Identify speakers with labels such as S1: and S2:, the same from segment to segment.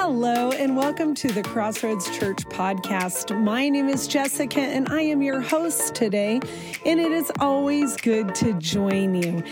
S1: Hello, and welcome to the Crossroads Church podcast. My name is Jessica, and I am your host today. And it is always good to join you.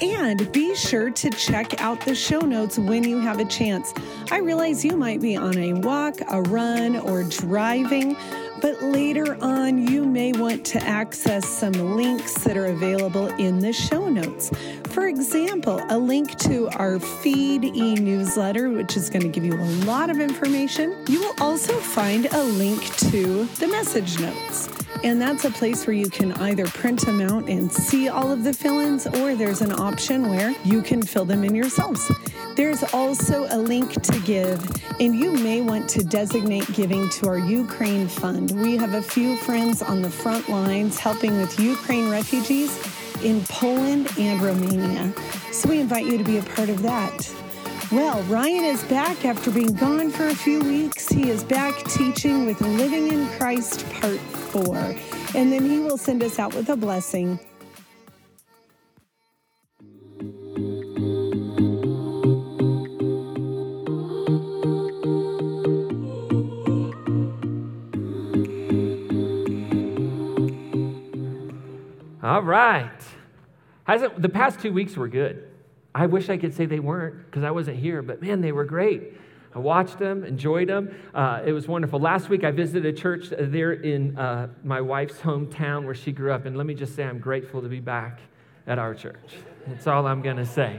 S1: And be sure to check out the show notes when you have a chance. I realize you might be on a walk, a run, or driving but later on, you may want to access some links that are available in the show notes. For example, a link to our feed e newsletter, which is going to give you a lot of information. You will also find a link to the message notes. And that's a place where you can either print them out and see all of the fill ins, or there's an option where you can fill them in yourselves. There's also a link to give, and you may want to designate giving to our Ukraine Fund. We have a few friends on the front lines helping with Ukraine refugees in Poland and Romania. So we invite you to be a part of that. Well, Ryan is back after being gone for a few weeks. He is back teaching with Living in Christ Part 4. And then he will send us out with a blessing.
S2: All right. How's it, the past two weeks were good. I wish I could say they weren't because I wasn't here, but man, they were great. I watched them, enjoyed them. Uh, it was wonderful. Last week, I visited a church there in uh, my wife's hometown where she grew up. And let me just say, I'm grateful to be back at our church. That's all I'm going to say.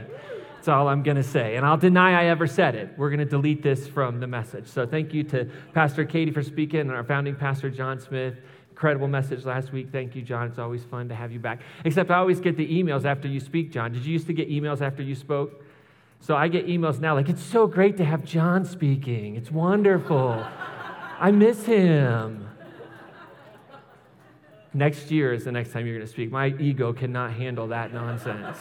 S2: That's all I'm going to say. And I'll deny I ever said it. We're going to delete this from the message. So thank you to Pastor Katie for speaking and our founding pastor, John Smith incredible message last week. Thank you, John. It's always fun to have you back. Except I always get the emails after you speak, John. Did you used to get emails after you spoke? So I get emails now like, it's so great to have John speaking. It's wonderful. I miss him. Next year is the next time you're going to speak. My ego cannot handle that nonsense.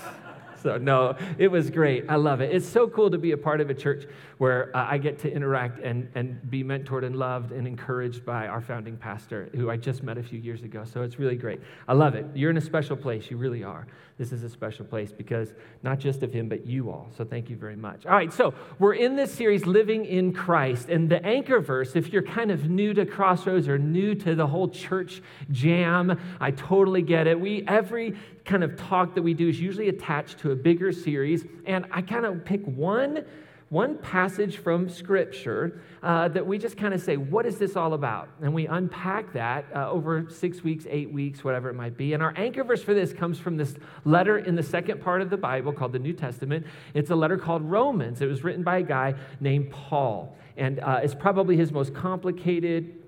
S2: So, no, it was great. I love it. It's so cool to be a part of a church where uh, I get to interact and, and be mentored and loved and encouraged by our founding pastor, who I just met a few years ago. So, it's really great. I love it. You're in a special place. You really are. This is a special place because not just of him, but you all. So, thank you very much. All right, so we're in this series, Living in Christ. And the anchor verse, if you're kind of new to Crossroads or new to the whole church jam, I totally get it. We, every kind of talk that we do is usually attached to a bigger series, and I kind of pick one one passage from Scripture uh, that we just kind of say, what is this all about? And we unpack that uh, over six weeks, eight weeks, whatever it might be. And our anchor verse for this comes from this letter in the second part of the Bible called the New Testament. It's a letter called Romans. It was written by a guy named Paul. And uh, it's probably his most complicated,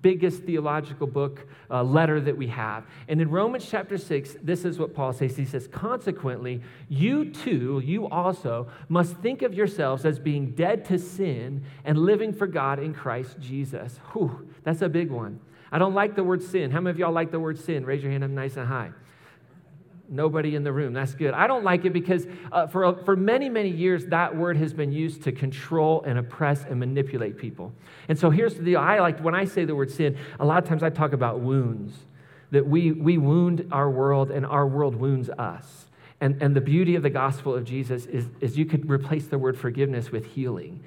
S2: biggest theological book, uh, letter that we have. And in Romans chapter 6, this is what Paul says. He says, Consequently, you too, you also, must think of yourselves as being dead to sin and living for God in Christ Jesus. Whew, that's a big one. I don't like the word sin. How many of y'all like the word sin? Raise your hand up nice and high. Nobody in the room. That's good. I don't like it because uh, for, for many, many years, that word has been used to control and oppress and manipulate people. And so here's the deal I like, when I say the word sin, a lot of times I talk about wounds, that we, we wound our world and our world wounds us. And, and the beauty of the gospel of Jesus is, is you could replace the word forgiveness with healing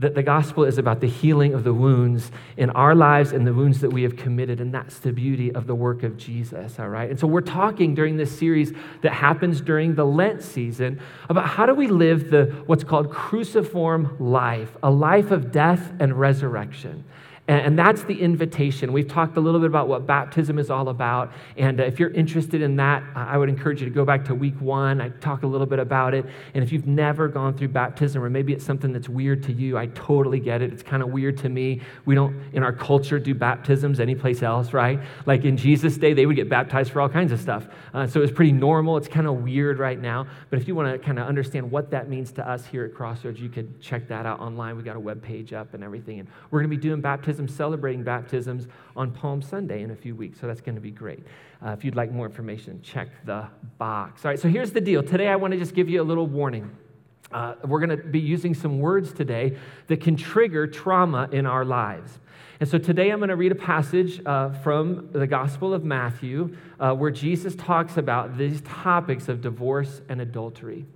S2: that the gospel is about the healing of the wounds in our lives and the wounds that we have committed. And that's the beauty of the work of Jesus, all right? And so we're talking during this series that happens during the Lent season about how do we live the what's called cruciform life, a life of death and resurrection. And, that's the invitation. We've talked a little bit about what baptism is all about. And uh, if you're interested in that, I would encourage you to go back to week one. I talk a little bit about it. And if you've never gone through baptism, or maybe it's something that's weird to you, I totally get it. It's kind of weird to me. We don't, in our culture, do baptisms anyplace else, right? Like in Jesus' day, they would get baptized for all kinds of stuff. Uh, so it's pretty normal. It's kind of weird right now. But if you want to kind of understand what that means to us here at Crossroads, you could check that out online. We got a web page up and everything. And we're going to be doing baptism celebrating baptisms on Palm Sunday in a few weeks. So that's going to be great. Uh, if you'd like more information, check the box. All right, so here's the deal. Today, I want to just give you a little warning. Uh, we're going to be using some words today that can trigger trauma in our lives. And so today I'm going to read a passage uh, from the Gospel of Matthew uh, where Jesus talks about these topics of divorce and adultery.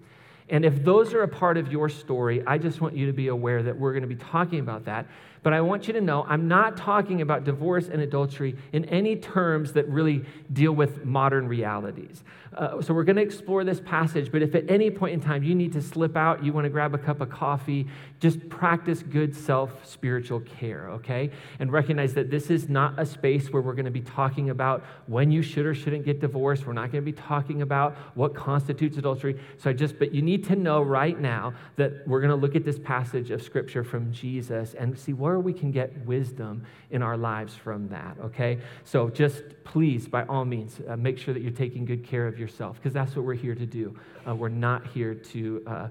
S2: And if those are a part of your story, I just want you to be aware that we're going to be talking about that. But I want you to know I'm not talking about divorce and adultery in any terms that really deal with modern realities. Uh, so we're going to explore this passage, but if at any point in time you need to slip out, you want to grab a cup of coffee, just practice good self spiritual care, okay? And recognize that this is not a space where we're going to be talking about when you should or shouldn't get divorced. We're not going to be talking about what constitutes adultery. So I just, but you need to know right now that we're going to look at this passage of scripture from Jesus and see where we can get wisdom in our lives from that, okay? So just please, by all means, uh, make sure that you're taking good care of yourself because that's what we're here to do. Uh, we're not here to. Uh,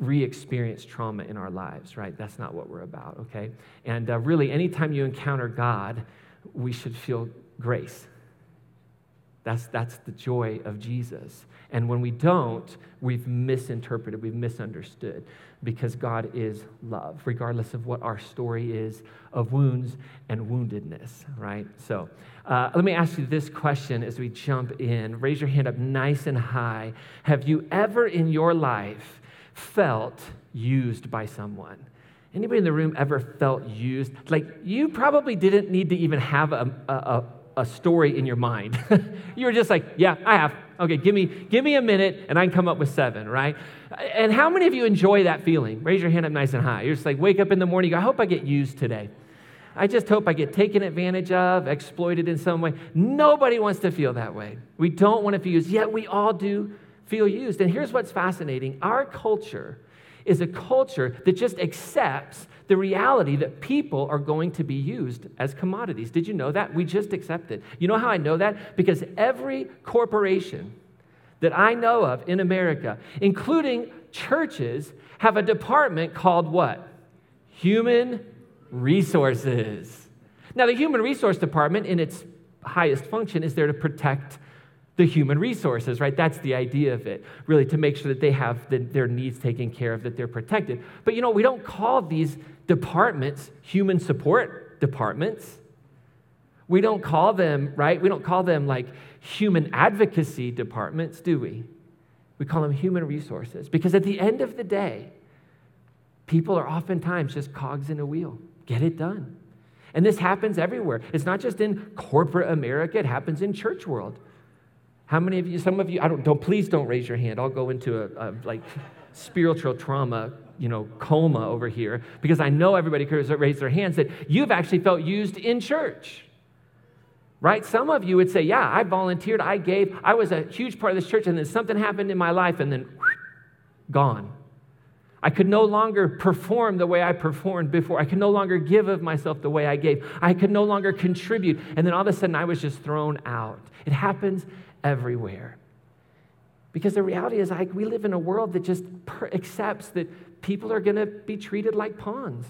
S2: re experience trauma in our lives, right? That's not what we're about, okay? And uh, really, anytime you encounter God, we should feel grace. That's, that's the joy of Jesus. And when we don't, we've misinterpreted, we've misunderstood because God is love, regardless of what our story is of wounds and woundedness, right? So uh, let me ask you this question as we jump in. Raise your hand up nice and high. Have you ever in your life felt used by someone? Anybody in the room ever felt used? Like you probably didn't need to even have a, a, a story in your mind. you were just like, yeah, I have. Okay, give me, give me a minute and I can come up with seven, right? And how many of you enjoy that feeling? Raise your hand up nice and high. You're just like, wake up in the morning, go, I hope I get used today. I just hope I get taken advantage of, exploited in some way. Nobody wants to feel that way. We don't want to feel used, yet we all do feel used. And here's what's fascinating our culture is a culture that just accepts the reality that people are going to be used as commodities. Did you know that? We just accept it. You know how I know that? Because every corporation that I know of in America, including churches, have a department called what? Human resources. Now, the human resource department, in its highest function, is there to protect the human resources, right? That's the idea of it, really, to make sure that they have the, their needs taken care of, that they're protected. But you know, we don't call these departments human support departments. We don't call them, right? We don't call them like human advocacy departments, do we? We call them human resources because at the end of the day, people are oftentimes just cogs in a wheel. Get it done. And this happens everywhere. It's not just in corporate America, it happens in church world. How many of you, some of you, I don't, don't please don't raise your hand. I'll go into a, a like spiritual trauma, you know, coma over here because I know everybody could raise their hands that you've actually felt used in church. Right? Some of you would say, Yeah, I volunteered, I gave, I was a huge part of this church, and then something happened in my life, and then gone. I could no longer perform the way I performed before. I could no longer give of myself the way I gave. I could no longer contribute. And then all of a sudden, I was just thrown out. It happens everywhere. Because the reality is, like, we live in a world that just accepts that people are going to be treated like pawns.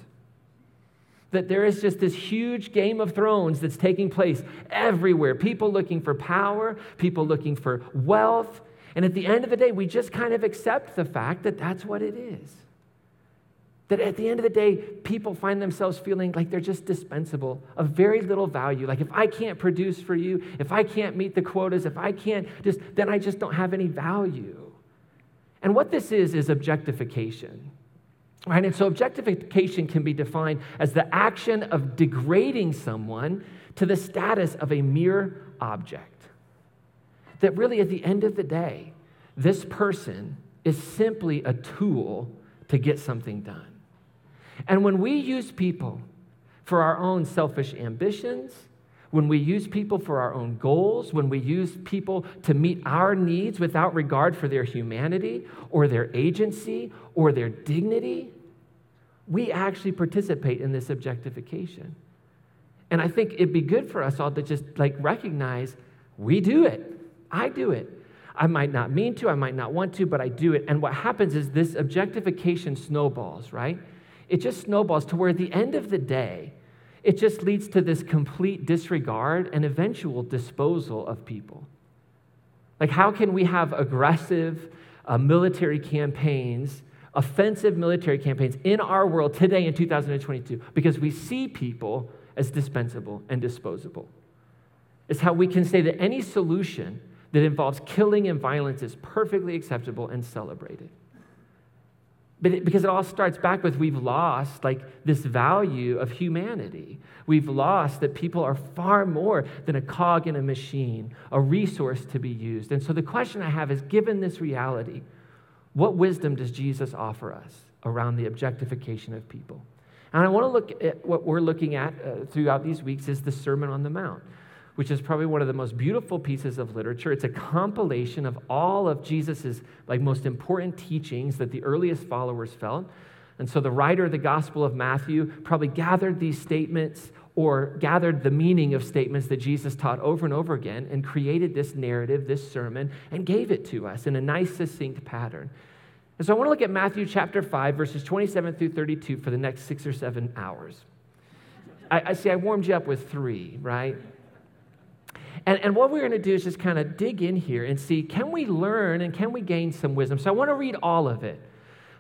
S2: That there is just this huge game of thrones that's taking place everywhere. People looking for power, people looking for wealth. And at the end of the day, we just kind of accept the fact that that's what it is. That at the end of the day, people find themselves feeling like they're just dispensable, of very little value. Like if I can't produce for you, if I can't meet the quotas, if I can't just, then I just don't have any value. And what this is, is objectification. Right? And so objectification can be defined as the action of degrading someone to the status of a mere object. That really, at the end of the day, this person is simply a tool to get something done. And when we use people for our own selfish ambitions, when we use people for our own goals, when we use people to meet our needs without regard for their humanity or their agency or their dignity, we actually participate in this objectification. And I think it'd be good for us all to just like recognize we do it. I do it. I might not mean to, I might not want to, but I do it. And what happens is this objectification snowballs, right? It just snowballs to where at the end of the day, it just leads to this complete disregard and eventual disposal of people. Like, how can we have aggressive uh, military campaigns, offensive military campaigns in our world today in 2022? Because we see people as dispensable and disposable. It's how we can say that any solution that involves killing and violence is perfectly acceptable and celebrated. But it, because it all starts back with we've lost like this value of humanity. We've lost that people are far more than a cog in a machine, a resource to be used. And so the question I have is given this reality, what wisdom does Jesus offer us around the objectification of people? And I want to look at what we're looking at uh, throughout these weeks is the Sermon on the Mount which is probably one of the most beautiful pieces of literature. It's a compilation of all of Jesus's like most important teachings that the earliest followers felt. And so the writer of the Gospel of Matthew probably gathered these statements or gathered the meaning of statements that Jesus taught over and over again and created this narrative, this sermon, and gave it to us in a nice, succinct pattern. And so I want to look at Matthew chapter 5, verses 27 through 32 for the next six or seven hours. I, I see I warmed you up with three, right? And, and what we're going to do is just kind of dig in here and see can we learn and can we gain some wisdom? So I want to read all of it.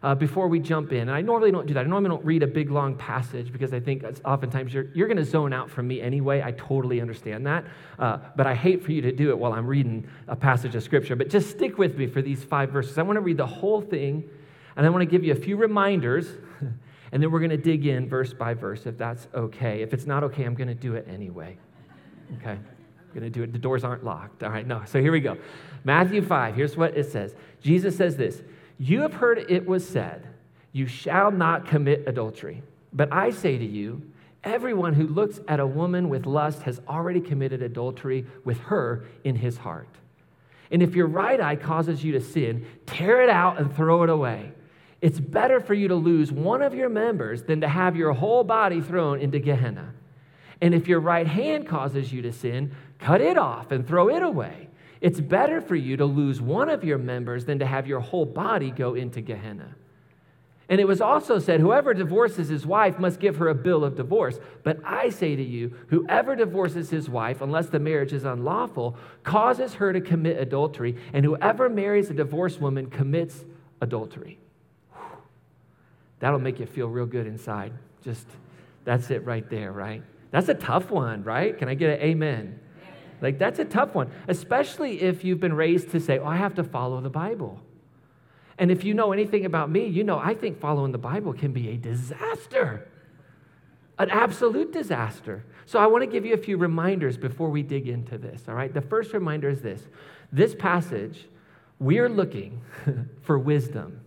S2: Uh, before we jump in. And I normally don't do that. I normally don't read a big long passage because I think oftentimes you're, you're going to zone out from me anyway. I totally understand that. Uh, but I hate for you to do it while I'm reading a passage of scripture. But just stick with me for these five verses. I want to read the whole thing and I want to give you a few reminders. And then we're going to dig in verse by verse if that's okay. If it's not okay, I'm going to do it anyway. Okay? I'm going to do it. The doors aren't locked. All right, no. So here we go. Matthew 5, here's what it says Jesus says this You have heard it was said, You shall not commit adultery. But I say to you, everyone who looks at a woman with lust has already committed adultery with her in his heart. And if your right eye causes you to sin, tear it out and throw it away. It's better for you to lose one of your members than to have your whole body thrown into Gehenna. And if your right hand causes you to sin, cut it off and throw it away. It's better for you to lose one of your members than to have your whole body go into Gehenna. And it was also said, Whoever divorces his wife must give her a bill of divorce. But I say to you, whoever divorces his wife, unless the marriage is unlawful, causes her to commit adultery. And whoever marries a divorced woman commits adultery. That'll make you feel real good inside. Just, that's it right there, right? That's a tough one, right? Can I get an amen? Like, that's a tough one, especially if you've been raised to say, oh, I have to follow the Bible. And if you know anything about me, you know I think following the Bible can be a disaster, an absolute disaster. So I want to give you a few reminders before we dig into this, all right? The first reminder is this this passage, we are looking for wisdom,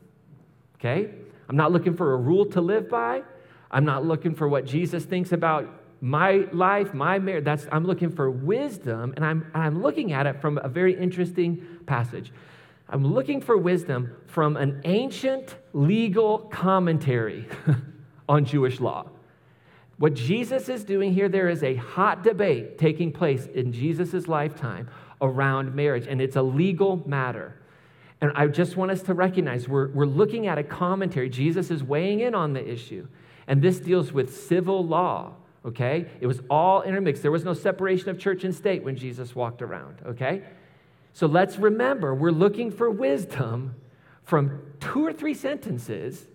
S2: okay? I'm not looking for a rule to live by. I'm not looking for what Jesus thinks about my life, my marriage, that's I'm looking for wisdom, and I'm, I'm looking at it from a very interesting passage. I'm looking for wisdom from an ancient legal commentary on Jewish law. What Jesus is doing here, there is a hot debate taking place in Jesus' lifetime around marriage, and it's a legal matter. And I just want us to recognize we're, we're looking at a commentary. Jesus is weighing in on the issue, and this deals with civil law okay? It was all intermixed. There was no separation of church and state when Jesus walked around, okay? So let's remember we're looking for wisdom from two or three sentences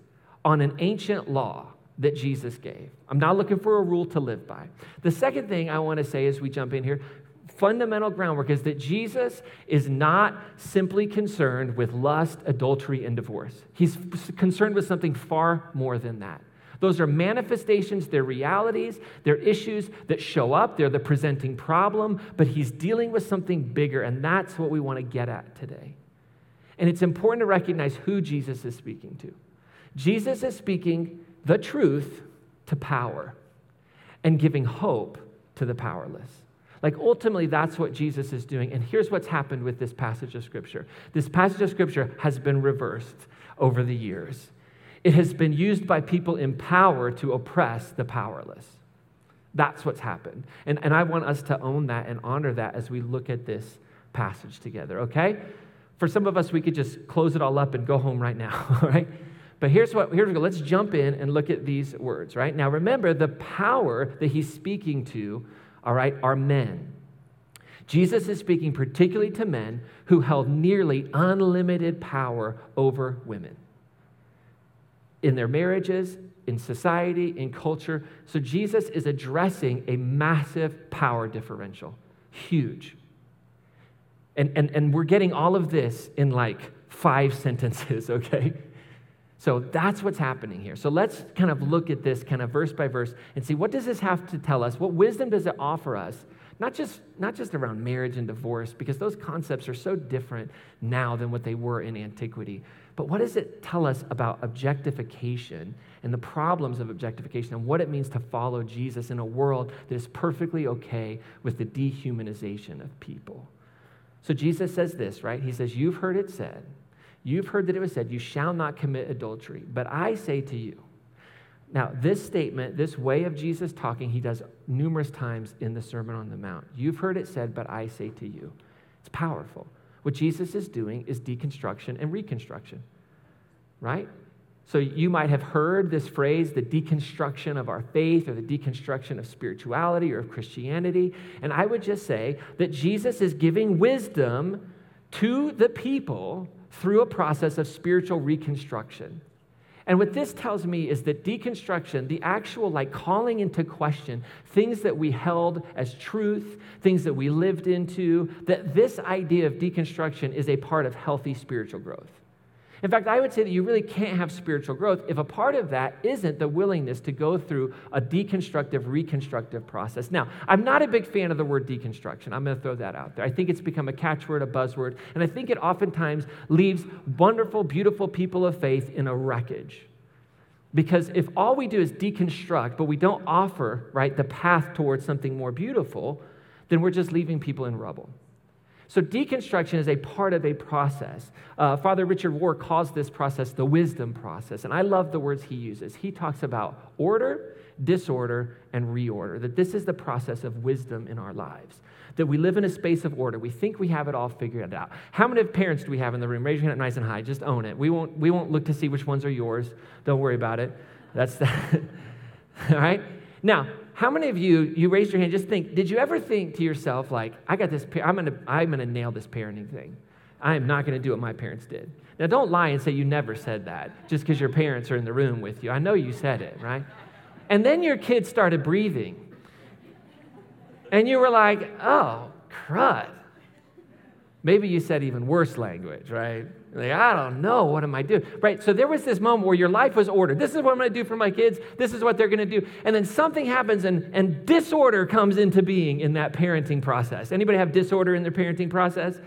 S2: on an ancient law that Jesus gave. I'm not looking for a rule to live by. The second thing I want to say as we jump in here fundamental groundwork is that Jesus is not simply concerned with lust, adultery, and divorce. He's concerned with something far more than that. Those are manifestations, they're realities, they're issues that show up, they're the presenting problem, but he's dealing with something bigger, and that's what we want to get at today. And it's important to recognize who Jesus is speaking to. Jesus is speaking the truth to power and giving hope to the powerless. Like ultimately, that's what Jesus is doing. And here's what's happened with this passage of Scripture this passage of Scripture has been reversed over the years. It has been used by people in power to oppress the powerless. That's what's happened. And, and I want us to own that and honor that as we look at this passage together, okay? For some of us, we could just close it all up and go home right now, all right? But here's what, here we go. Let's jump in and look at these words, right? Now, remember, the power that he's speaking to, all right, are men. Jesus is speaking particularly to men who held nearly unlimited power over women in their marriages, in society, in culture. So Jesus is addressing a massive power differential, huge. And, and, and we're getting all of this in like five sentences, okay? So that's what's happening here. So let's kind of look at this kind of verse by verse and see what does this have to tell us? What wisdom does it offer us? Not just, not just around marriage and divorce, because those concepts are so different now than what they were in antiquity. But what does it tell us about objectification and the problems of objectification and what it means to follow Jesus in a world that is perfectly okay with the dehumanization of people? So Jesus says this, right? He says, You've heard it said, you've heard that it was said, You shall not commit adultery. But I say to you, now, this statement, this way of Jesus talking, he does numerous times in the Sermon on the Mount. You've heard it said, but I say to you. It's powerful. What Jesus is doing is deconstruction and reconstruction, right? So you might have heard this phrase, the deconstruction of our faith or the deconstruction of spirituality or of Christianity. And I would just say that Jesus is giving wisdom to the people through a process of spiritual reconstruction. And what this tells me is that deconstruction, the actual like calling into question things that we held as truth, things that we lived into, that this idea of deconstruction is a part of healthy spiritual growth. In fact, I would say that you really can't have spiritual growth if a part of that isn't the willingness to go through a deconstructive, reconstructive process. Now, I'm not a big fan of the word deconstruction. I'm going to throw that out there. I think it's become a catchword, a buzzword, and I think it oftentimes leaves wonderful, beautiful people of faith in a wreckage. Because if all we do is deconstruct, but we don't offer, right, the path towards something more beautiful, then we're just leaving people in rubble. So, deconstruction is a part of a process. Uh, Father Richard Rohr calls this process the wisdom process. And I love the words he uses. He talks about order, disorder, and reorder, that this is the process of wisdom in our lives. That we live in a space of order. We think we have it all figured out. How many parents do we have in the room? Raise your hand nice and high. Just own it. We won't, we won't look to see which ones are yours. Don't worry about it. That's that. all right? Now, how many of you, you raised your hand, just think, did you ever think to yourself, like, I got this, I'm gonna, I'm gonna nail this parenting thing. I am not gonna do what my parents did. Now, don't lie and say you never said that just because your parents are in the room with you. I know you said it, right? And then your kids started breathing. And you were like, oh, crud. Maybe you said even worse language, right? Like, I don't know, what am I doing? Right? So there was this moment where your life was ordered. This is what I'm going to do for my kids. This is what they're going to do. And then something happens and, and disorder comes into being in that parenting process. Anybody have disorder in their parenting process?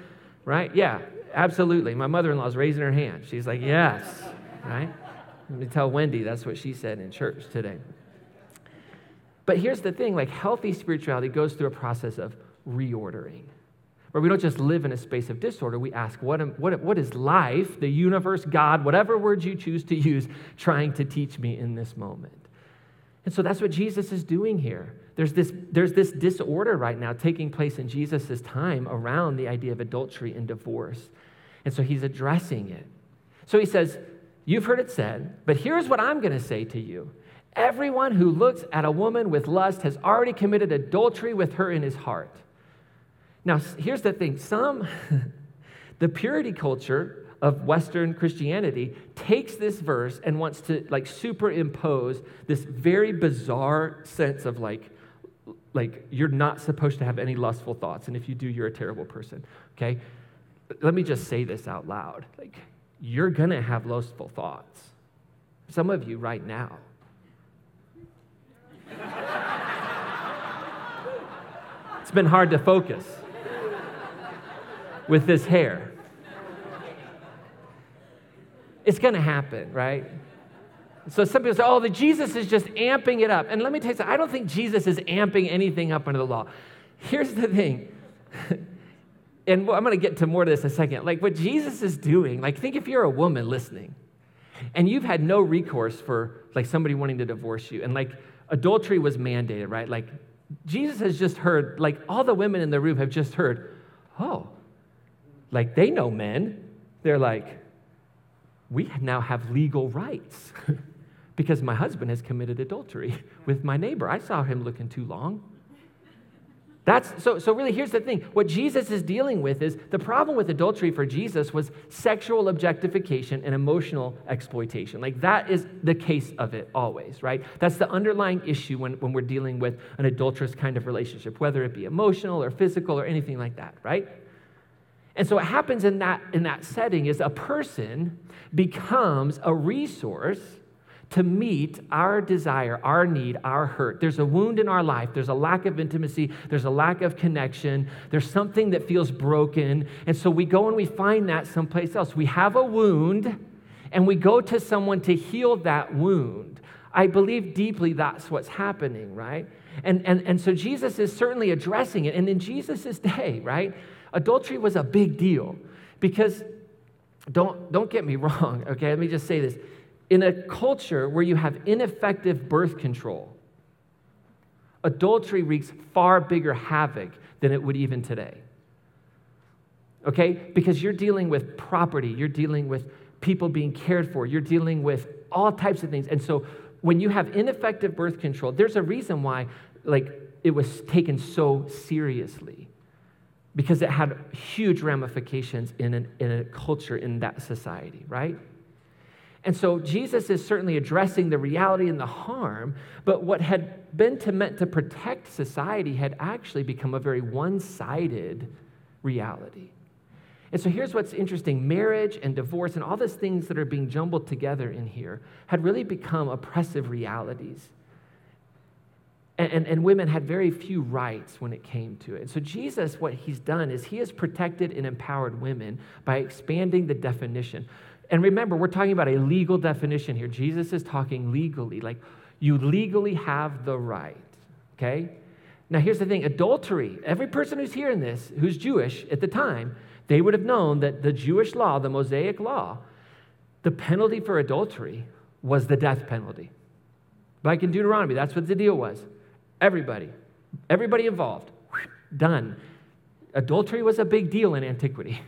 S2: Right? Yeah, absolutely. My mother-in-law is raising her hand. She's like, yes, right? Let me tell Wendy that's what she said in church today. But here's the thing, like healthy spirituality goes through a process of reordering where we don't just live in a space of disorder. We ask, what, am, what, what is life, the universe, God, whatever words you choose to use, trying to teach me in this moment? And so that's what Jesus is doing here. There's this, there's this disorder right now taking place in Jesus' time around the idea of adultery and divorce. And so he's addressing it. So he says, You've heard it said, but here's what I'm going to say to you. Everyone who looks at a woman with lust has already committed adultery with her in his heart. Now, here's the thing some, the purity culture of Western Christianity takes this verse and wants to like superimpose this very bizarre sense of like, like you're not supposed to have any lustful thoughts. And if you do, you're a terrible person. Okay? Let me just say this out loud. Like, you're gonna have lustful thoughts. Some of you right now. it's been hard to focus with this hair. It's going to happen, right? So some people say, oh, the Jesus is just amping it up. And let me tell you something, I don't think Jesus is amping anything up under the law. Here's the thing. and I'm going to get to more of this in a second. Like what Jesus is doing, like think if you're a woman listening and you've had no recourse for like somebody wanting to divorce you and like adultery was mandated, right? Like Jesus has just heard, like all the women in the room have just heard, oh, like they know men. They're like, we now have legal rights because my husband has committed adultery with my neighbor. I saw him looking too long. That's so so really here's the thing. What Jesus is dealing with is the problem with adultery for Jesus was sexual objectification and emotional exploitation. Like that is the case of it always, right? That's the underlying issue when, when we're dealing with an adulterous kind of relationship, whether it be emotional or physical or anything like that, right? And so what happens in that, in that setting is a person becomes a resource to meet our desire, our need, our hurt. There's a wound in our life. There's a lack of intimacy. There's a lack of connection. There's something that feels broken. And so we go and we find that someplace else. We have a wound and we go to someone to heal that wound. I believe deeply that's what's happening, right? And, and, and so Jesus is certainly addressing it. And in Jesus' day, right, adultery was a big deal because don't, don't get me wrong, okay? Let me just say this in a culture where you have ineffective birth control, adultery wreaks far bigger havoc than it would even today. Okay? Because you're dealing with property, you're dealing with people being cared for, you're dealing with all types of things. And so when you have ineffective birth control, there's a reason why like it was taken so seriously. Because it had huge ramifications in, an, in a culture in that society, right? And so Jesus is certainly addressing the reality and the harm, but what had been to, meant to protect society had actually become a very one sided reality. And so here's what's interesting marriage and divorce and all these things that are being jumbled together in here had really become oppressive realities. And, and, and, women had very few rights when it came to it. So, Jesus, what he's done is he has protected and empowered women by expanding the definition. And remember, we're talking about a legal definition here. Jesus is talking legally, like you legally have the right, okay? Now, here's the thing adultery, every person who's hearing this, who's Jewish at the time, they would have known that the Jewish law, the Mosaic law, the penalty for adultery was the death penalty. Like in Deuteronomy, that's what the deal was. Everybody, everybody involved, done. Adultery was a big deal in antiquity.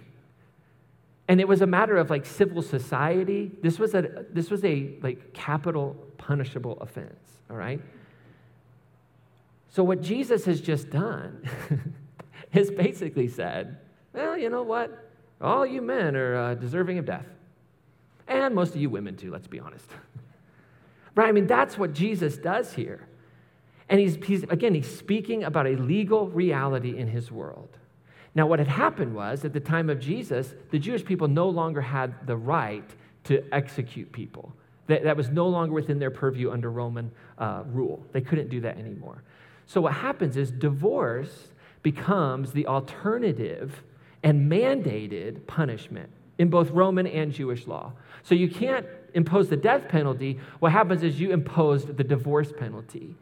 S2: And it was a matter of like civil society. This was a this was a like capital punishable offense, all right? So what Jesus has just done is basically said, well, you know what? All you men are uh, deserving of death. And most of you women too, let's be honest. right? I mean, that's what Jesus does here. And he's, he's again, he's speaking about a legal reality in his world. Now, what had happened was at the time of Jesus, the Jewish people no longer had the right to execute people. That, that was no longer within their purview under Roman uh, rule. They couldn't do that anymore. So, what happens is divorce becomes the alternative and mandated punishment in both Roman and Jewish law. So, you can't impose the death penalty. What happens is you impose the divorce penalty.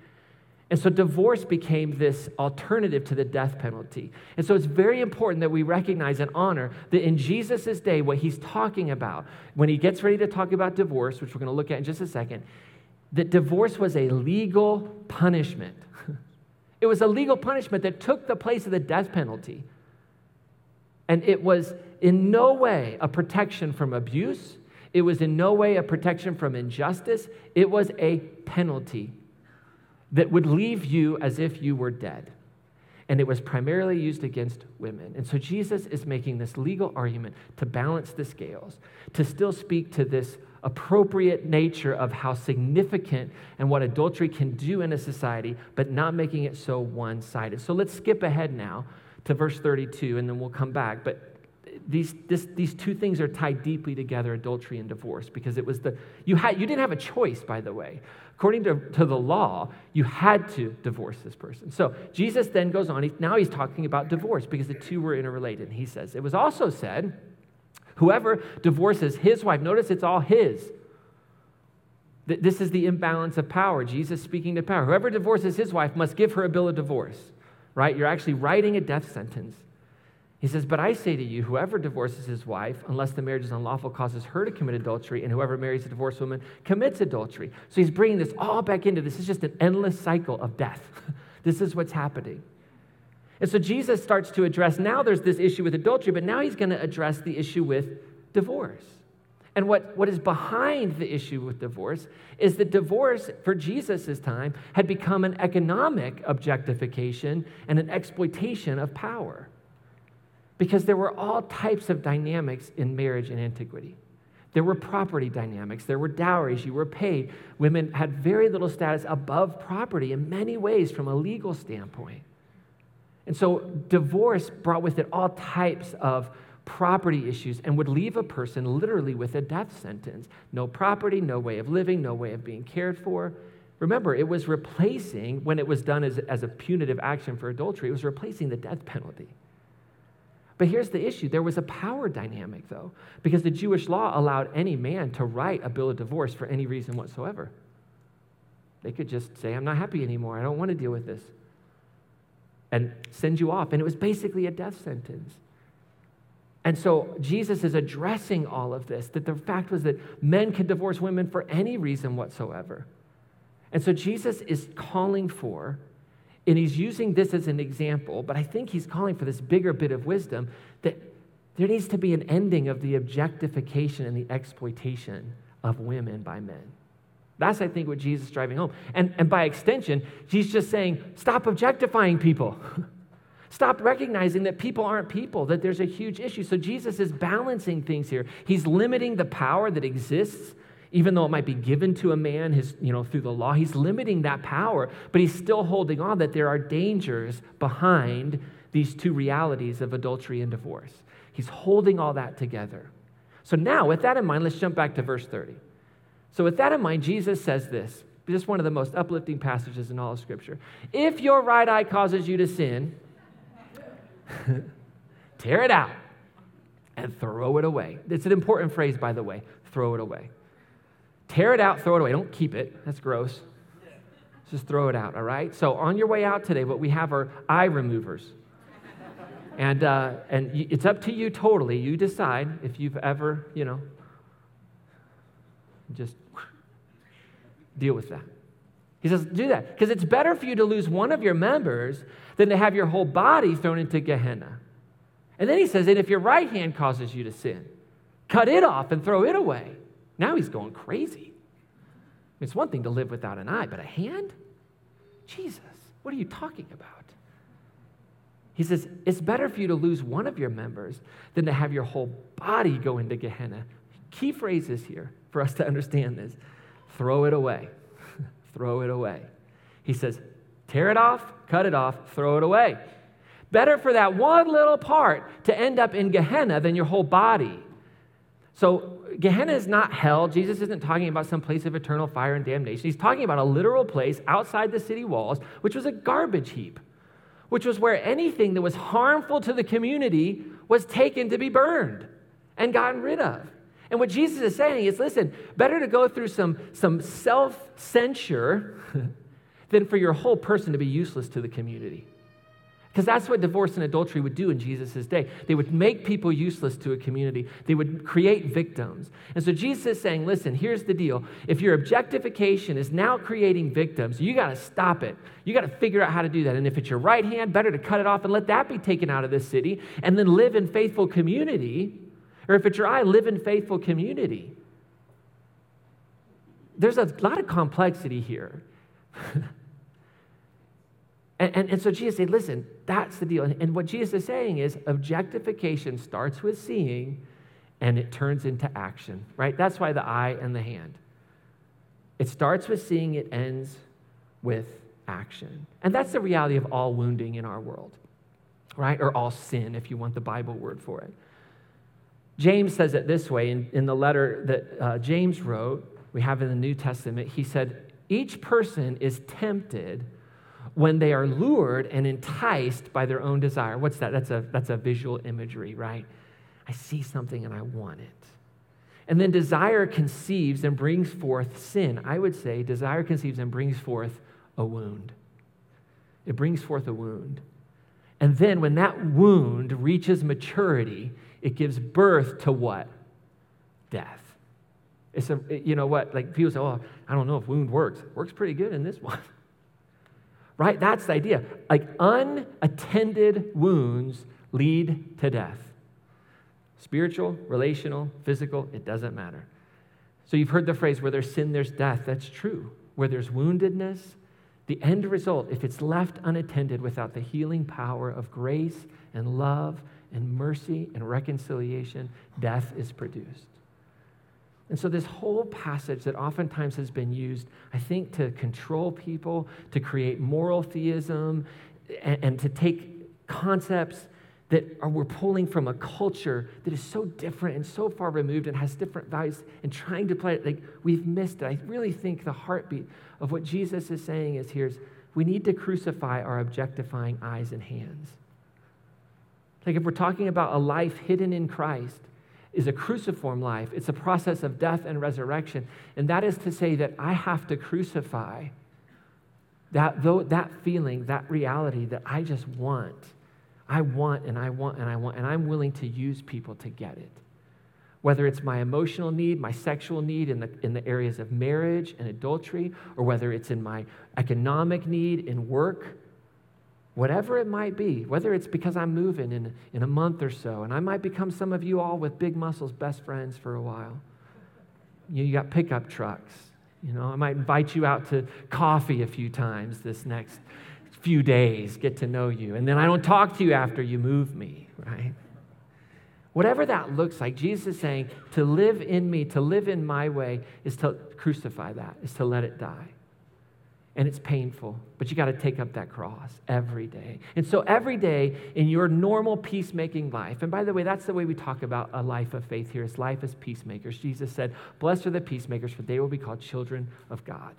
S2: And so divorce became this alternative to the death penalty. And so it's very important that we recognize and honor that in Jesus' day, what he's talking about, when he gets ready to talk about divorce, which we're going to look at in just a second, that divorce was a legal punishment. it was a legal punishment that took the place of the death penalty. And it was in no way a protection from abuse, it was in no way a protection from injustice, it was a penalty that would leave you as if you were dead. And it was primarily used against women. And so Jesus is making this legal argument to balance the scales, to still speak to this appropriate nature of how significant and what adultery can do in a society, but not making it so one sided. So let's skip ahead now to verse 32, and then we'll come back. But these, this, these two things are tied deeply together adultery and divorce because it was the you had you didn't have a choice by the way. According to, to the law you had to divorce this person. So jesus then goes on he, now he's talking about divorce because the two were interrelated. And he says it was also said whoever divorces his wife notice it's all his. This is the imbalance of power jesus speaking to power. Whoever divorces his wife must give her a bill of divorce right? You're actually writing a death sentence he says, But I say to you, whoever divorces his wife, unless the marriage is unlawful, causes her to commit adultery, and whoever marries a divorced woman commits adultery. So he's bringing this all back into this is just an endless cycle of death. this is what's happening. And so Jesus starts to address now there's this issue with adultery, but now he's going to address the issue with divorce. And what, what is behind the issue with divorce is that divorce for Jesus' time had become an economic objectification and an exploitation of power because there were all types of dynamics in marriage in antiquity. There were property dynamics, there were dowries, you were paid. Women had very little status above property in many ways from a legal standpoint. And so divorce brought with it all types of property issues, and would leave a person literally with a death sentence. No property, no way of living, no way of being cared for. Remember, it was replacing, when it was done as, as a punitive action for adultery, it was replacing the death penalty. But here's the issue there was a power dynamic, though, because the Jewish law allowed any man to write a bill of divorce for any reason whatsoever. They could just say, I'm not happy anymore. I don't want to deal with this. And send you off. And it was basically a death sentence. And so Jesus is addressing all of this that the fact was that men could divorce women for any reason whatsoever. And so Jesus is calling for, and he's using this as an example, but I think he's calling for this bigger bit of wisdom that there needs to be an ending of the objectification and the exploitation of women by men. That's, I think, what Jesus is driving home. And, and by extension, he's just saying, stop objectifying people. stop recognizing that people aren't people, that there's a huge issue. So Jesus is balancing things here. He's limiting the power that exists even though it might be given to a man his, you know, through the law, he's limiting that power, but he's still holding on that there are dangers behind these two realities of adultery and divorce. He's holding all that together. So now, with that in mind, let's jump back to verse 30. So, with that in mind, Jesus says this just one of the most uplifting passages in all of Scripture. If your right eye causes you to sin, tear it out and throw it away. It's an important phrase, by the way throw it away. Tear it out, throw it away. Don't keep it. That's gross. Just throw it out, all right? So on your way out today, what we have are eye removers. And, uh, and it's up to you totally. You decide if you've ever, you know, just deal with that. He says, do that. Because it's better for you to lose one of your members than to have your whole body thrown into Gehenna. And then he says, and if your right hand causes you to sin, cut it off and throw it away. Now he's going crazy. It's one thing to live without an eye, but a hand? Jesus, what are you talking about? He says, It's better for you to lose one of your members than to have your whole body go into Gehenna. Key phrases here for us to understand this throw it away. throw it away. He says, Tear it off, cut it off, throw it away. Better for that one little part to end up in Gehenna than your whole body. So Gehenna is not hell. Jesus isn't talking about some place of eternal fire and damnation. He's talking about a literal place outside the city walls, which was a garbage heap, which was where anything that was harmful to the community was taken to be burned and gotten rid of. And what Jesus is saying is listen, better to go through some, some self censure than for your whole person to be useless to the community. Because that's what divorce and adultery would do in Jesus' day. They would make people useless to a community, they would create victims. And so Jesus is saying, listen, here's the deal. If your objectification is now creating victims, you got to stop it. You got to figure out how to do that. And if it's your right hand, better to cut it off and let that be taken out of this city and then live in faithful community. Or if it's your eye, live in faithful community. There's a lot of complexity here. And, and, and, so Jesus said, listen, that's the deal. And, and what Jesus is saying is objectification starts with seeing and it turns into action, right? That's why the eye and the hand. It starts with seeing, it ends with action. And that's the reality of all wounding in our world, right? Or all sin, if you want the Bible word for it. James says it this way in, in the letter that uh, James wrote, we have in the New Testament. He said, Each person is tempted when they are lured and enticed by their own desire. What's that? That's a, that's a visual imagery, right? I see something and I want it. And then desire conceives and brings forth sin. I would say desire conceives and brings forth a wound. It brings forth a wound. And then when that wound reaches maturity, it gives birth to what? Death. It's a, you know what? Like people say, oh, I don't know if wound works. It works pretty good in this one right? That's the idea. Like unattended wounds lead to death. Spiritual, relational, physical, it doesn't matter. So you've heard the phrase, where there's sin, there's death. That's true. Where there's woundedness, the end result, if it's left unattended without the healing power of grace and love and mercy and reconciliation, death is produced. And so, this whole passage that oftentimes has been used, I think, to control people, to create moral theism, and, and to take concepts that are, we're pulling from a culture that is so different and so far removed and has different values and trying to play it like we've missed it. I really think the heartbeat of what Jesus is saying is here's we need to crucify our objectifying eyes and hands. Like if we're talking about a life hidden in Christ, is a cruciform life. It's a process of death and resurrection. And that is to say that I have to crucify that, though, that feeling, that reality that I just want I want and I want and I want, and I'm willing to use people to get it. Whether it's my emotional need, my sexual need in the, in the areas of marriage and adultery, or whether it's in my economic need in work, whatever it might be, whether it's because I'm moving in, in a month or so, and I might become some of you all with big muscles best friends for a while. You, you got pickup trucks. You know, I might invite you out to coffee a few times this next few days, get to know you, and then I don't talk to you after you move me, right? Whatever that looks like, Jesus is saying to live in me, to live in my way, is to crucify that, is to let it die. And it's painful, but you got to take up that cross every day. And so, every day in your normal peacemaking life, and by the way, that's the way we talk about a life of faith here is life as peacemakers. Jesus said, Blessed are the peacemakers, for they will be called children of God.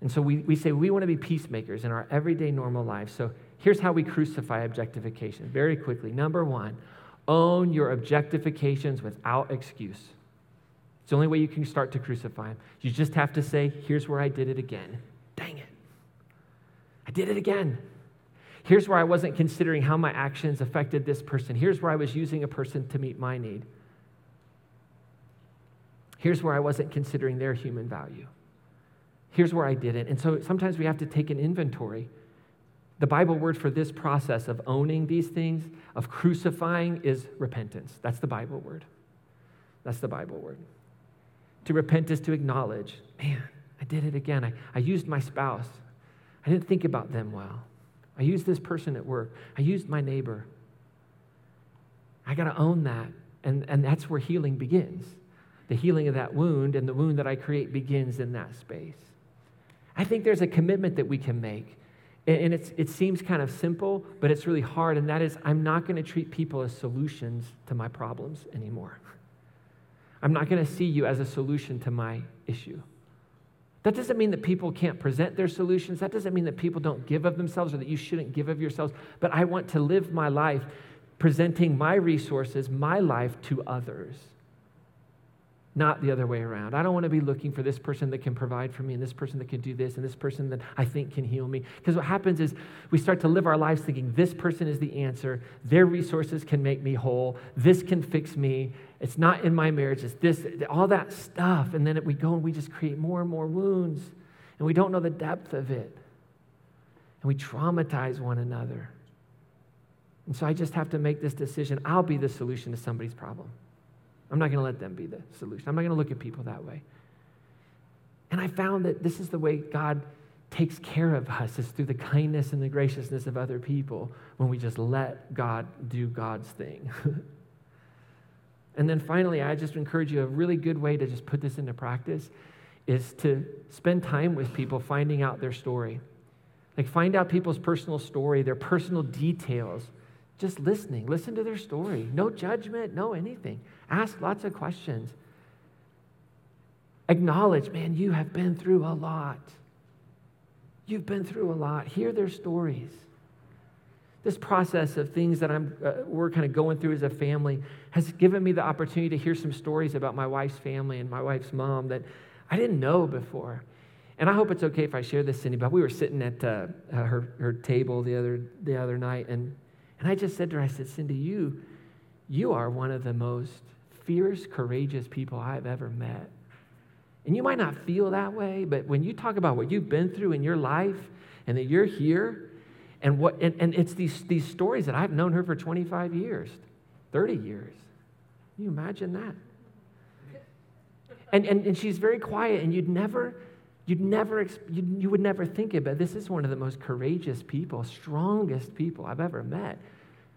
S2: And so we, we say we want to be peacemakers in our everyday normal lives. So here's how we crucify objectification very quickly. Number one, own your objectifications without excuse. The only way you can start to crucify him. You just have to say, here's where I did it again. Dang it. I did it again. Here's where I wasn't considering how my actions affected this person. Here's where I was using a person to meet my need. Here's where I wasn't considering their human value here's where I did it. And so sometimes we have to take an inventory. The Bible word for this process of owning these things, of crucifying, is repentance. That's the Bible word. That's the Bible word. To repent is to acknowledge, man, I did it again. I, I used my spouse. I didn't think about them well. I used this person at work. I used my neighbor. I got to own that. And, and that's where healing begins. The healing of that wound and the wound that I create begins in that space. I think there's a commitment that we can make. And it's it seems kind of simple, but it's really hard. And that is, I'm not going to treat people as solutions to my problems anymore. I'm not going to see you as a solution to my issue. That doesn't mean that people can't present their solutions. That doesn't mean that people don't give of themselves or that you shouldn't give of yourselves. But I want to live my life presenting my resources, my life to others not the other way around. I don't want to be looking for this person that can provide for me and this person that can do this and this person that I think can heal me. Because what happens is we start to live our lives thinking this person is the answer, their resources can make me whole, this can fix me. It's not in my marriage, it's this, all that stuff. And then we go and we just create more and more wounds and we don't know the depth of it. And we traumatize one another. And so I just have to make this decision. I'll be the solution to somebody's problem. I'm not going to let them be the solution. I'm not going to look at people that way. And I found that this is the way God takes care of us is through the kindness and the graciousness of other people when we just let God do God's thing. and then finally, I just encourage you a really good way to just put this into practice is to spend time with people finding out their story. Like find out people's personal story, their personal details just listening. Listen to their story. No judgment, no anything. Ask lots of questions. Acknowledge, man, you have been through a lot. You've been through a lot. Hear their stories. This process of things that I'm, uh, we're kind of going through as a family has given me the opportunity to hear some stories about my wife's family and my wife's mom that I didn't know before. And I hope it's okay if I share this, Cindy, but we were sitting at uh, her, her table the other, the other night, and and I just said to her, I said, Cindy, you, you are one of the most fierce, courageous people I've ever met. And you might not feel that way, but when you talk about what you've been through in your life and that you're here, and what and, and it's these, these stories that I've known her for 25 years, 30 years. Can you imagine that? And, and, and she's very quiet, and you'd never, you'd never, you, you would never think it, but this is one of the most courageous people, strongest people I've ever met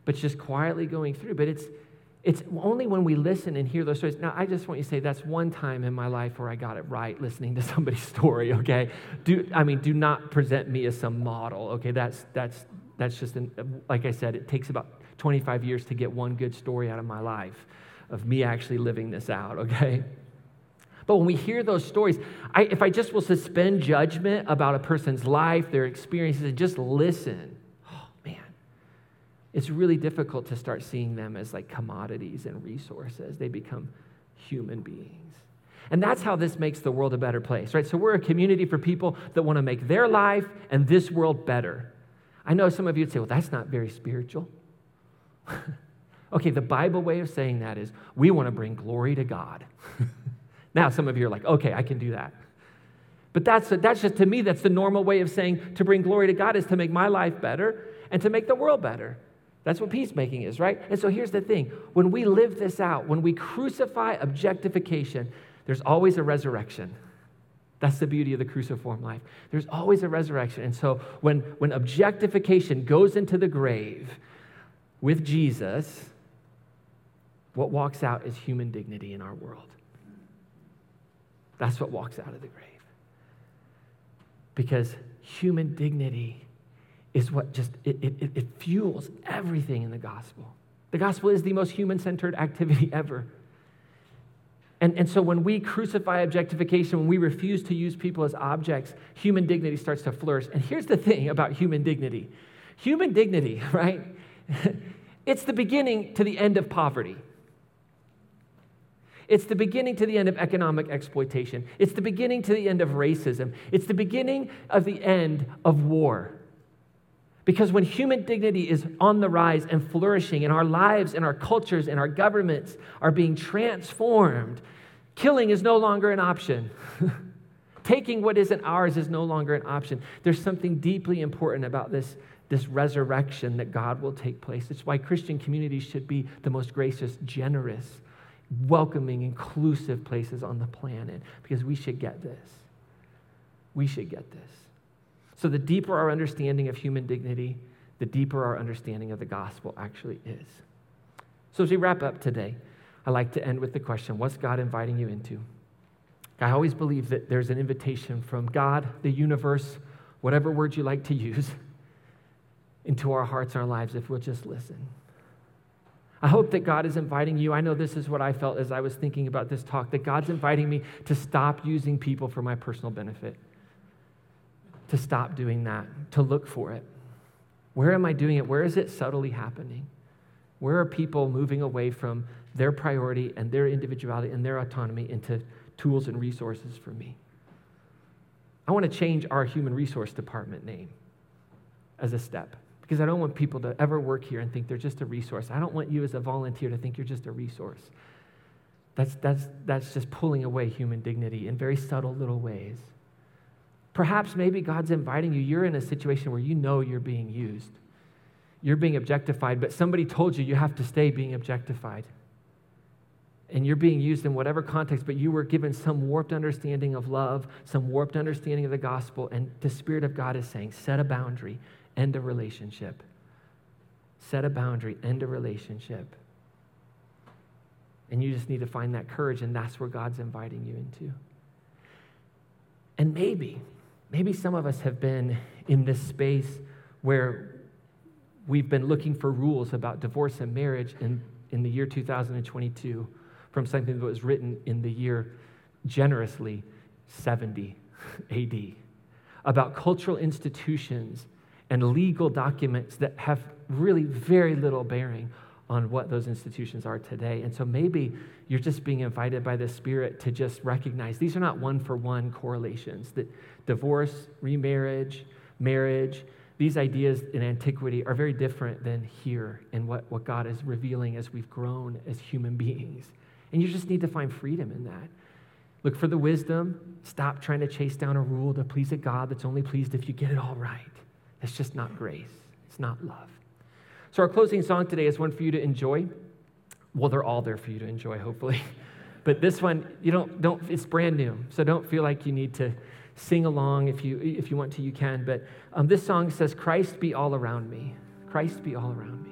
S2: but just quietly going through. But it's, it's only when we listen and hear those stories. Now, I just want you to say that's one time in my life where I got it right listening to somebody's story, okay? Do, I mean, do not present me as some model, okay? That's, that's that's just, an, like I said, it takes about 25 years to get one good story out of my life of me actually living this out, okay? But when we hear those stories, I, if I just will suspend judgment about a person's life, their experiences, and just listen, it's really difficult to start seeing them as like commodities and resources. They become human beings. And that's how this makes the world a better place, right? So we're a community for people that want to make their life and this world better. I know some of you would say, well, that's not very spiritual. okay, the Bible way of saying that is we want to bring glory to God. Now, some of you are like, okay, I can do that. But that's, that's just, to me, that's the normal way of saying to bring glory to God is to make my life better and to make the world better. That's what peacemaking is, right? And so here's the thing when we live this out, when we crucify objectification, there's always a resurrection. That's the beauty of the cruciform life. There's always a resurrection. And so when, when objectification goes into the grave with Jesus, what walks out is human dignity in our world. That's what walks out of the grave. Because human dignity is what just it, it, it fuels everything in the gospel. The gospel is the most human-centered activity ever. And, and so when we crucify objectification, when we refuse to use people as objects, human dignity starts to flourish. And here's the thing about human dignity human dignity, right? it's the beginning to the end of poverty. It's the beginning to the end of economic exploitation. It's the beginning to the end of racism. It's the beginning of the end of war. Because when human dignity is on the rise and flourishing, and our lives and our cultures and our governments are being transformed, killing is no longer an option. Taking what isn't ours is no longer an option. There's something deeply important about this, this resurrection that God will take place. It's why Christian communities should be the most gracious, generous, welcoming, inclusive places on the planet because we should get this. We should get this. So, the deeper our understanding of human dignity, the deeper our understanding of the gospel actually is. So, as we wrap up today, I like to end with the question What's God inviting you into? I always believe that there's an invitation from God, the universe, whatever word you like to use, into our hearts our lives if we'll just listen. I hope that God is inviting you. I know this is what I felt as I was thinking about this talk that God's inviting me to stop using people for my personal benefit, to stop doing that, to look for it. Where am I doing it? Where is it subtly happening? Where are people moving away from their priority and their individuality and their autonomy into tools and resources for me? I want to change our human resource department name as a step because I don't want people to ever work here and think they're just a resource. I don't want you as a volunteer to think you're just a resource. That's, that's, that's just pulling away human dignity in very subtle little ways. Perhaps maybe God's inviting you. You're in a situation where you know you're being used. You're being objectified, but somebody told you you have to stay being objectified. And you're being used in whatever context, but you were given some warped understanding of love, some warped understanding of the gospel, and the Spirit of God is saying, set a boundary end a relationship. Set a boundary, end a relationship. And you just need to find that courage, and that's where God's inviting you into. And maybe, maybe some of us have been in this space where we've been looking for rules about divorce and marriage in, in the year 2022 from something that was written in the year generously 70 AD about cultural institutions and legal documents that have really very little bearing on what those institutions are today. And so maybe you're just being invited by the Spirit to just recognize these are not one for one correlations, that divorce, remarriage, marriage, these ideas in antiquity are very different than here and what, what God is revealing as we've grown as human beings. And you just need to find freedom in that. Look for the wisdom. Stop trying to chase down a rule to please a God that's only pleased if you get it all right. It's just not grace, it's not love. So, our closing song today is one for you to enjoy. Well, they're all there for you to enjoy, hopefully. But this one, you don't, don't, it's brand new, so don't feel like you need to sing along. If you, if you want to, you can. But um, this song says, Christ be all around me. Christ be all around me.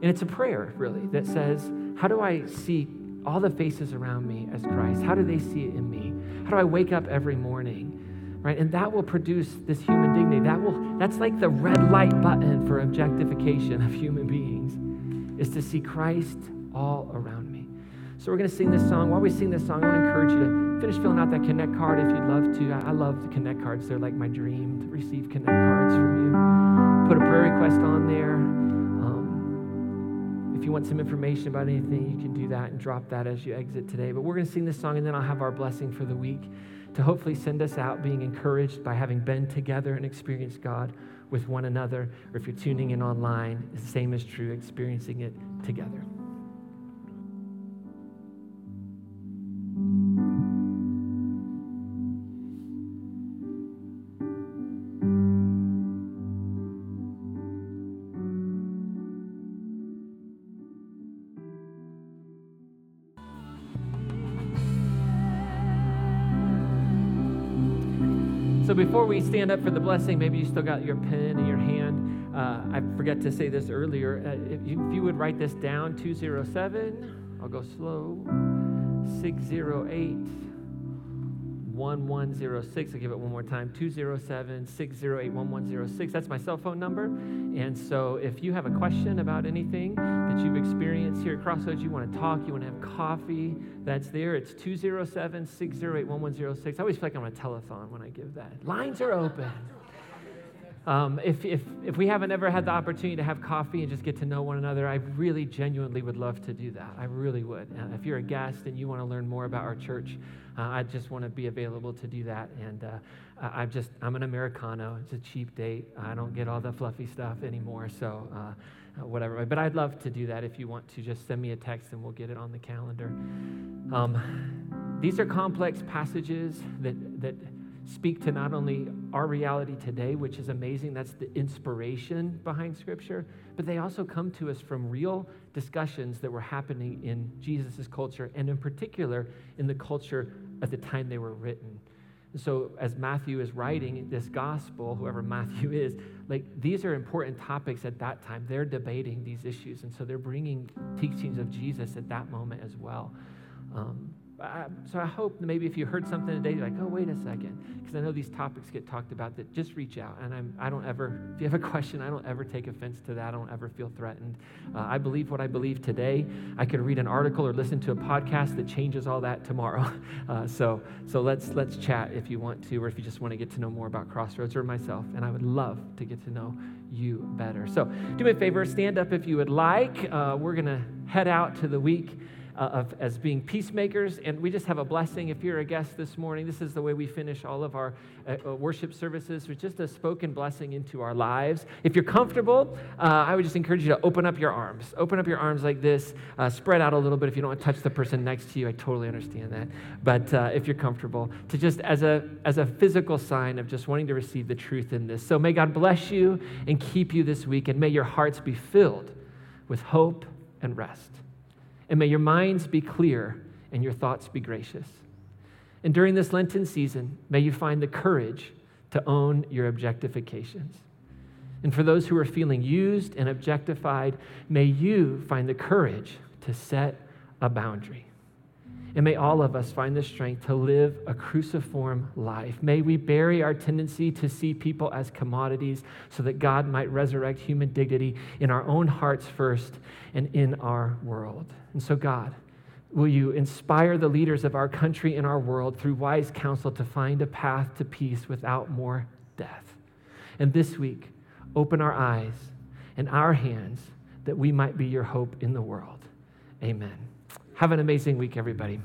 S2: And it's a prayer, really, that says, How do I see all the faces around me as Christ? How do they see it in me? How do I wake up every morning right? And that will produce this human dignity. That will, that's like the red light button for objectification of human beings, is to see Christ all around me. So we're going to sing this song. While we sing this song, I want to encourage you to finish filling out that Connect card if you'd love to. I, love the Connect cards. They're like my dream to receive Connect cards from you. Put a prayer request on there. Um, if you want some information about anything, you can do that and drop that as you exit today. But we're going to sing this song, and then I'll have our blessing for the week to hopefully send us out being encouraged by having been together and experienced God with one another. Or if you're tuning in online, the same is true, experiencing it together. We stand up for the blessing, maybe you still got your pen in your hand. Uh, I forgot to say this earlier. Uh, if, you, if you would write this down 207, I'll go slow, 608. 1106. I'll give it one more time 207 608 1106. That's my cell phone number. And so if you have a question about anything that you've experienced here at Crossroads, you want to talk, you want to have coffee, that's there. It's 207 608 1106. I always feel like I'm on a telethon when I give that. Lines are open. Um, if, if, if we haven't ever had the opportunity to have coffee and just get to know one another, I really genuinely would love to do that. I really would. Uh, if you're a guest and you want to learn more about our church, uh, I just want to be available to do that. And uh, I'm just, I'm an Americano. It's a cheap date. I don't get all the fluffy stuff anymore. So, uh, uh, whatever. But I'd love to do that if you want to. Just send me a text and we'll get it on the calendar. Um, these are complex passages that, that speak to not only our reality today, which is amazing, that's the inspiration behind Scripture, but they also come to us from real discussions that were happening in Jesus' culture, and in particular in the culture at the time they were written. And so, as Matthew is writing this gospel, whoever Matthew is, like these are important topics at that time. They're debating these issues, and so they're bringing teachings of Jesus at that moment as well. Um, I, so I hope maybe if you heard something today, you're like, oh, wait a second, because I know these topics get talked about. That just reach out, and I'm, I don't ever. If you have a question, I don't ever take offense to that. I don't ever feel threatened. Uh, I believe what I believe today. I could read an article or listen to a podcast that changes all that tomorrow. Uh, so so let's let's chat if you want to, or if you just want to get to know more about Crossroads or myself. And I would love to get to know you better. So do me a favor, stand up if you would like. Uh, we're gonna head out to the week uh, of, as being peacemakers. And we just have a blessing. If you're a guest this morning, this is the way we finish all of our uh, uh, worship services with just a spoken blessing into our lives. If you're comfortable, uh, I would just encourage you to open up your arms. Open up your arms like this, uh, spread out a little bit. If you don't want to touch the person next to you, I totally understand that. But uh, if you're comfortable, to just as a, as a physical sign of just wanting to receive the truth in this. So may God bless you and keep you this week, and may your hearts be filled with hope and rest. And may your minds be clear and your thoughts be gracious. And during this Lenten season, may you find the courage to own your objectifications. And for those who are feeling used and objectified, may you find the courage to set a boundary. And may all of us find the strength to live a cruciform life. May we bury our tendency to see people as commodities so that God might resurrect human dignity in our own hearts first and in our world. And so, God, will you inspire the leaders of our country and our world through wise counsel to find a path to peace without more death? And this week, open our eyes and our hands that we might be your hope in the world. Amen. Have an amazing week, everybody.